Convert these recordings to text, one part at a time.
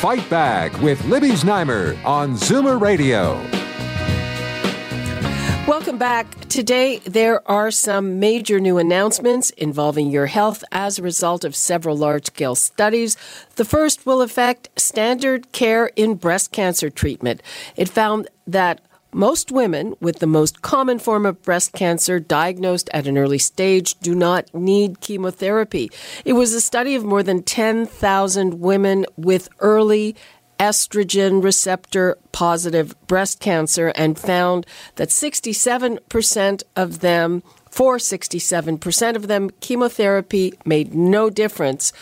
Fight Back with Libby Znaimer on Zoomer Radio. Welcome back. Today, there are some major new announcements involving your health as a result of several large scale studies. The first will affect standard care in breast cancer treatment. It found that most women with the most common form of breast cancer diagnosed at an early stage do not need chemotherapy. It was a study of more than 10,000 women with early estrogen receptor positive breast cancer and found that 67% of them, for 67% of them, chemotherapy made no difference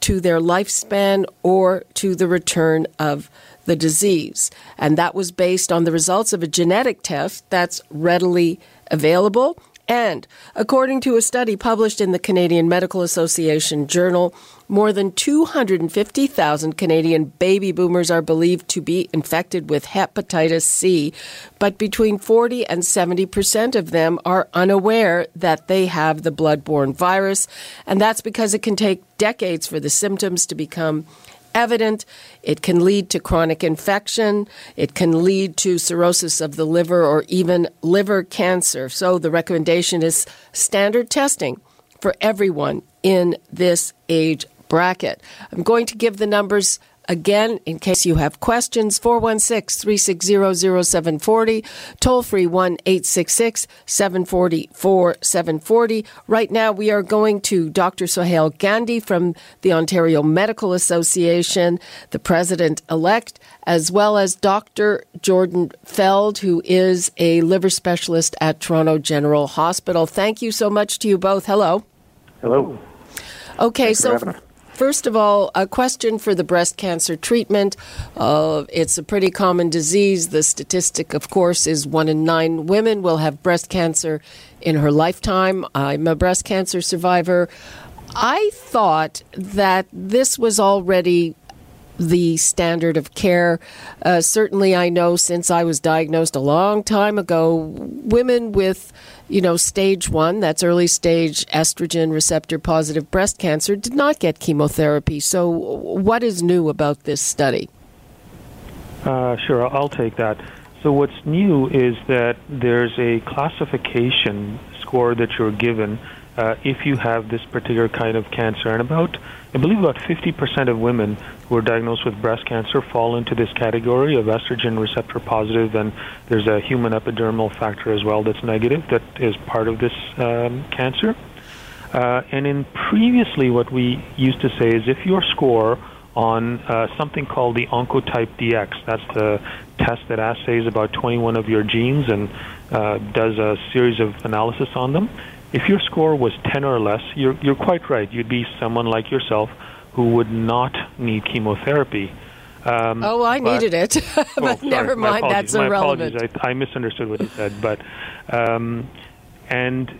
to their lifespan or to the return of the disease. And that was based on the results of a genetic test that's readily available. And according to a study published in the Canadian Medical Association Journal, more than 250,000 Canadian baby boomers are believed to be infected with hepatitis C, but between 40 and 70 percent of them are unaware that they have the blood-borne virus, and that's because it can take decades for the symptoms to become evident. It can lead to chronic infection. It can lead to cirrhosis of the liver or even liver cancer. So the recommendation is standard testing for everyone in this age bracket. I'm going to give the numbers Again, in case you have questions, 416 360 0740, toll free 1 866 740 4740. Right now, we are going to Dr. Sohail Gandhi from the Ontario Medical Association, the president elect, as well as Dr. Jordan Feld, who is a liver specialist at Toronto General Hospital. Thank you so much to you both. Hello. Hello. Okay, Thanks so First of all, a question for the breast cancer treatment. Uh, it's a pretty common disease. The statistic, of course, is one in nine women will have breast cancer in her lifetime. I'm a breast cancer survivor. I thought that this was already the standard of care. Uh, certainly, I know since I was diagnosed a long time ago, women with, you know, stage one, that's early stage estrogen receptor positive breast cancer, did not get chemotherapy. So, what is new about this study? Uh, sure, I'll take that. So, what's new is that there's a classification score that you're given uh, if you have this particular kind of cancer. And about, I believe, about 50% of women who are diagnosed with breast cancer fall into this category of estrogen receptor positive, and there's a human epidermal factor as well that's negative that is part of this um, cancer. Uh, and in previously, what we used to say is if your score on uh, something called the Oncotype DX, that's the test that assays about 21 of your genes and uh, does a series of analysis on them if your score was 10 or less, you're, you're quite right. You'd be someone like yourself who would not need chemotherapy. Um, oh, I but, needed it, but well, never mind. That's my irrelevant. Apologies. I, I, misunderstood what you said, but um, and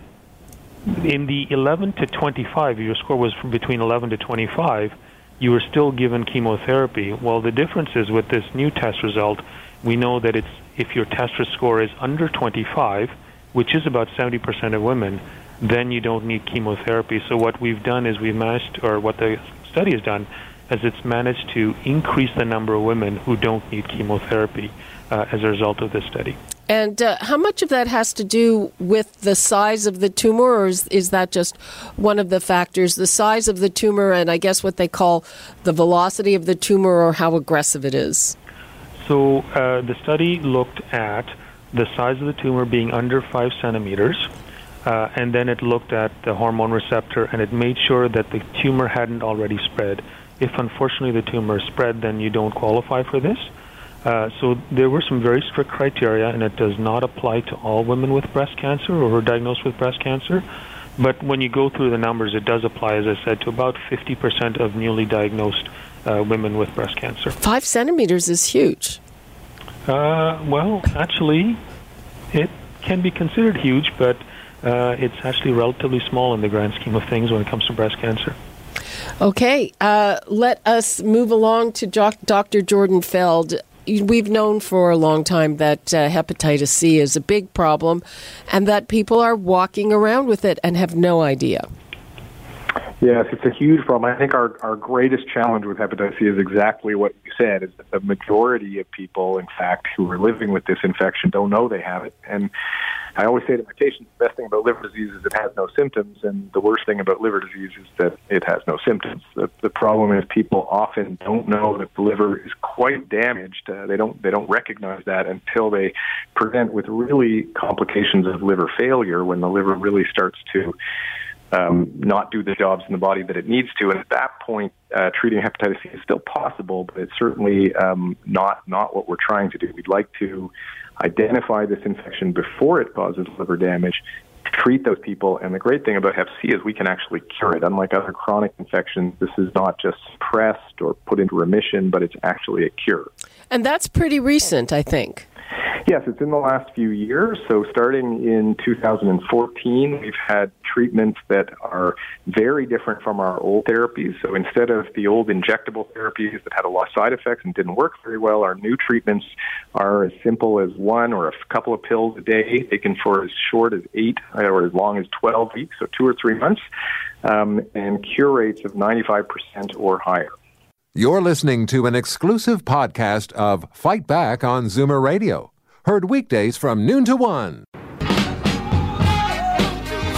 in the 11 to 25, your score was from between 11 to 25. You were still given chemotherapy. Well, the difference is with this new test result, we know that it's if your test score is under 25, which is about 70% of women, then you don't need chemotherapy. So what we've done is we've managed, or what the study has done, is it's managed to increase the number of women who don't need chemotherapy uh, as a result of this study. And uh, how much of that has to do with the size of the tumor, or is, is, that just one of the factors? The size of the tumor, and I guess what they call the velocity of the tumor, or how aggressive it is? So uh, the study looked at the size of the tumor being under 5 centimeters, uh, and then it looked at the hormone receptor and it made sure that the tumor hadn't already spread. If unfortunately the tumor spread, then you don't qualify for this. Uh, so there were some very strict criteria, and it does not apply to all women with breast cancer or who are diagnosed with breast cancer. But when you go through the numbers, it does apply, as I said, to about 50% of newly diagnosed uh, women with breast cancer. Five centimeters is huge. Uh, well, actually, it can be considered huge, but uh, it's actually relatively small in the grand scheme of things when it comes to breast cancer. Okay, uh, let us move along to Dr. Jordan Feld. We've known for a long time that uh, hepatitis C is a big problem and that people are walking around with it and have no idea. Yes, it's a huge problem. I think our, our greatest challenge with hepatitis C is exactly what you said, is that the majority of people, in fact, who are living with this infection don't know they have it. And I always say to my patients, the best thing about liver disease is it has no symptoms, and the worst thing about liver disease is that it has no symptoms. The, the problem is people often don't know that the liver is quite damaged. Uh, they don't they don't recognize that until they present with really complications of liver failure when the liver really starts to um, not do the jobs in the body that it needs to. And at that point, uh, treating hepatitis C is still possible, but it's certainly um, not not what we're trying to do. We'd like to identify this infection before it causes liver damage, treat those people. And the great thing about Hep C is we can actually cure it. Unlike other chronic infections, this is not just suppressed or put into remission, but it's actually a cure. And that's pretty recent, I think. Yes, it's in the last few years. So, starting in 2014, we've had treatments that are very different from our old therapies. So, instead of the old injectable therapies that had a lot of side effects and didn't work very well, our new treatments are as simple as one or a couple of pills a day, taken for as short as eight or as long as 12 weeks, so two or three months, um, and cure rates of 95% or higher. You're listening to an exclusive podcast of Fight Back on Zoomer Radio, heard weekdays from noon to one.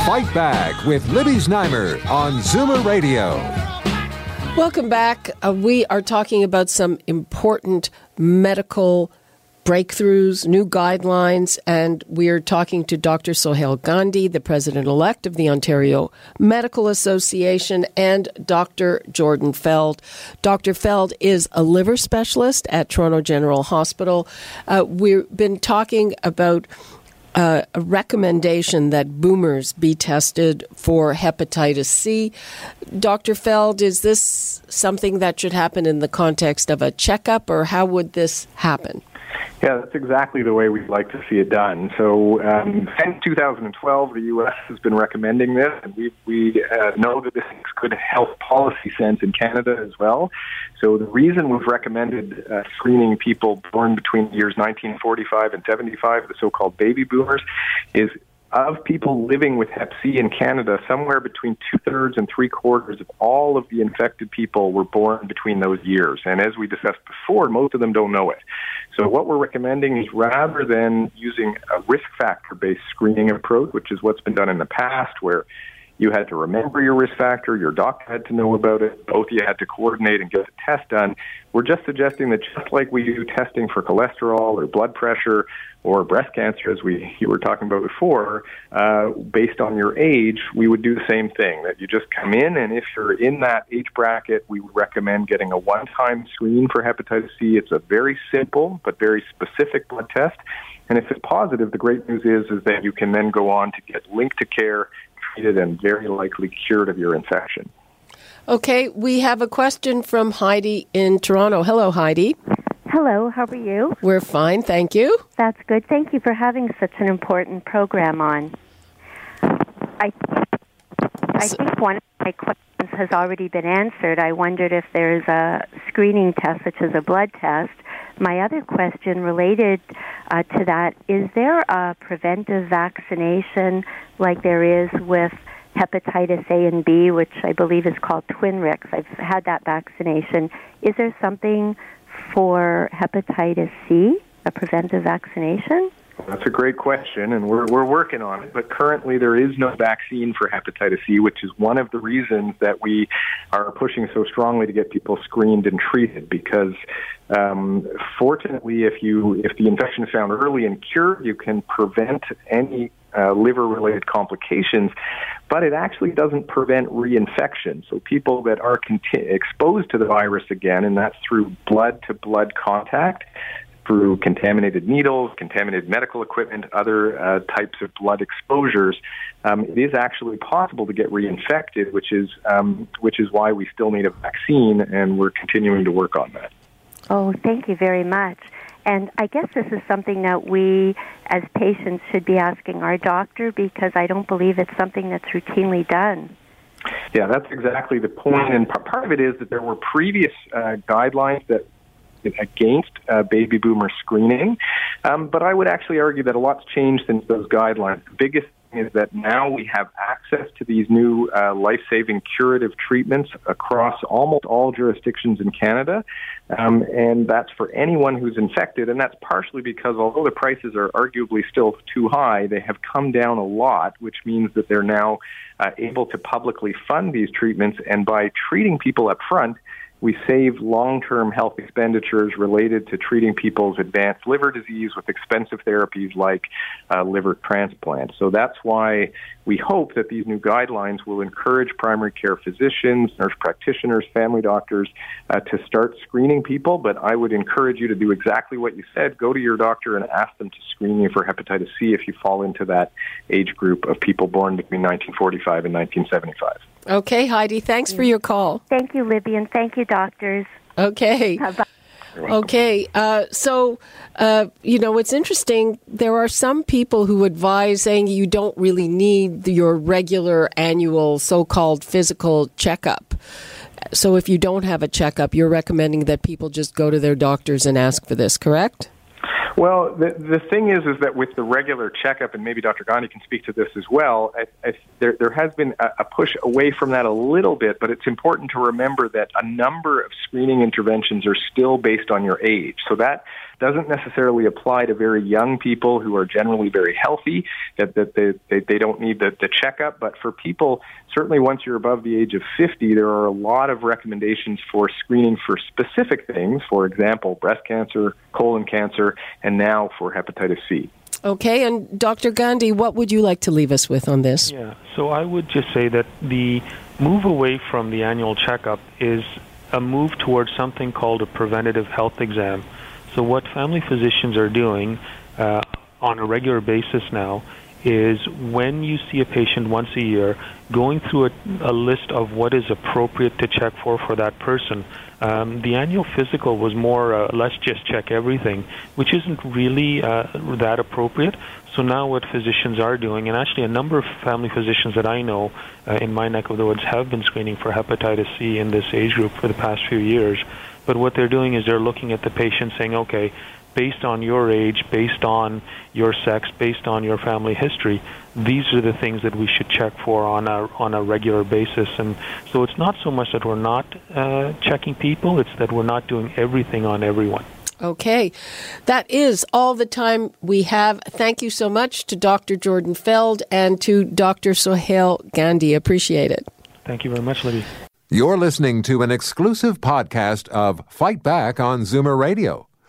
Fight Back with Libby Znaimer on Zoomer Radio. Welcome back. Uh, we are talking about some important medical breakthroughs, new guidelines, and we're talking to Dr. Sohail Gandhi, the president elect of the Ontario Medical Association, and Dr. Jordan Feld. Dr. Feld is a liver specialist at Toronto General Hospital. Uh, we've been talking about uh, a recommendation that boomers be tested for hepatitis C. Dr. Feld, is this something that should happen in the context of a checkup, or how would this happen? Yeah, that's exactly the way we'd like to see it done. So, um, since 2012, the U.S. has been recommending this, and we, we uh, know that this makes good health policy sense in Canada as well. So, the reason we've recommended uh, screening people born between the years 1945 and 75, the so called baby boomers, is of people living with Hep C in Canada, somewhere between two thirds and three quarters of all of the infected people were born between those years. And as we discussed before, most of them don't know it. So what we're recommending is rather than using a risk factor based screening approach, which is what's been done in the past, where you had to remember your risk factor, your doctor had to know about it, both of you had to coordinate and get the test done. We're just suggesting that just like we do testing for cholesterol or blood pressure or breast cancer, as we you were talking about before, uh, based on your age, we would do the same thing. That you just come in, and if you're in that age bracket, we would recommend getting a one-time screen for hepatitis C. It's a very simple but very specific blood test. And if it's positive, the great news is is that you can then go on to get linked to care treated and very likely cured of your infection. Okay, we have a question from Heidi in Toronto. Hello, Heidi. Hello, how are you? We're fine, thank you. That's good. Thank you for having such an important program on. I, I think one of my questions has already been answered. I wondered if there's a screening test, such as a blood test. My other question related uh, to that is there a preventive vaccination like there is with hepatitis A and B, which I believe is called Twinrix? I've had that vaccination. Is there something for hepatitis C, a preventive vaccination? That's a great question, and we're, we're working on it. But currently, there is no vaccine for hepatitis C, which is one of the reasons that we are pushing so strongly to get people screened and treated. Because um, fortunately, if you if the infection is found early and cured, you can prevent any uh, liver-related complications, but it actually doesn't prevent reinfection. So people that are conti- exposed to the virus again, and that's through blood-to-blood contact, through contaminated needles, contaminated medical equipment, other uh, types of blood exposures, um, it is actually possible to get reinfected, which is um, which is why we still need a vaccine, and we're continuing to work on that. Oh, thank you very much. And I guess this is something that we, as patients, should be asking our doctor because I don't believe it's something that's routinely done. Yeah, that's exactly the point. And part of it is that there were previous uh, guidelines that against uh, baby boomer screening. Um, but I would actually argue that a lot's changed since those guidelines. The biggest thing is that now we have access to these new uh, life saving curative treatments across almost all jurisdictions in Canada. Um, and that's for anyone who's infected. And that's partially because although the prices are arguably still too high, they have come down a lot, which means that they're now uh, able to publicly fund these treatments. And by treating people up front, we save long-term health expenditures related to treating people's advanced liver disease with expensive therapies like uh, liver transplant. So that's why we hope that these new guidelines will encourage primary care physicians, nurse practitioners, family doctors uh, to start screening people. But I would encourage you to do exactly what you said. Go to your doctor and ask them to screen you for hepatitis C if you fall into that age group of people born between 1945 and 1975. Okay, Heidi, thanks for your call. Thank you, Libby, and thank you, doctors. Okay. Bye-bye. Okay, uh, so uh, you know it's interesting. There are some people who advise saying you don't really need your regular annual so-called physical checkup. So if you don't have a checkup, you're recommending that people just go to their doctors and ask for this, correct? Well, the the thing is, is that with the regular checkup, and maybe Dr. Gandhi can speak to this as well. I, I, there there has been a, a push away from that a little bit, but it's important to remember that a number of screening interventions are still based on your age. So that doesn't necessarily apply to very young people who are generally very healthy, that, that they, they, they don't need the, the checkup. But for people, certainly once you're above the age of 50, there are a lot of recommendations for screening for specific things, for example, breast cancer, colon cancer, and now for hepatitis C. Okay, and Dr. Gandhi, what would you like to leave us with on this? Yeah, so I would just say that the move away from the annual checkup is a move towards something called a preventative health exam. So, what family physicians are doing uh, on a regular basis now is when you see a patient once a year, going through a, a list of what is appropriate to check for for that person. Um, the annual physical was more uh, let's just check everything, which isn't really uh, that appropriate. So now what physicians are doing, and actually a number of family physicians that I know uh, in my neck of the woods have been screening for hepatitis C in this age group for the past few years. But what they're doing is they're looking at the patient saying, okay, based on your age, based on your sex, based on your family history, these are the things that we should check for on a on a regular basis. And so it's not so much that we're not uh, checking people; it's that we're not doing everything on everyone. Okay. That is all the time we have. Thank you so much to Dr. Jordan Feld and to Dr. Sohail Gandhi. Appreciate it. Thank you very much, Libby. You're listening to an exclusive podcast of Fight Back on Zoomer Radio,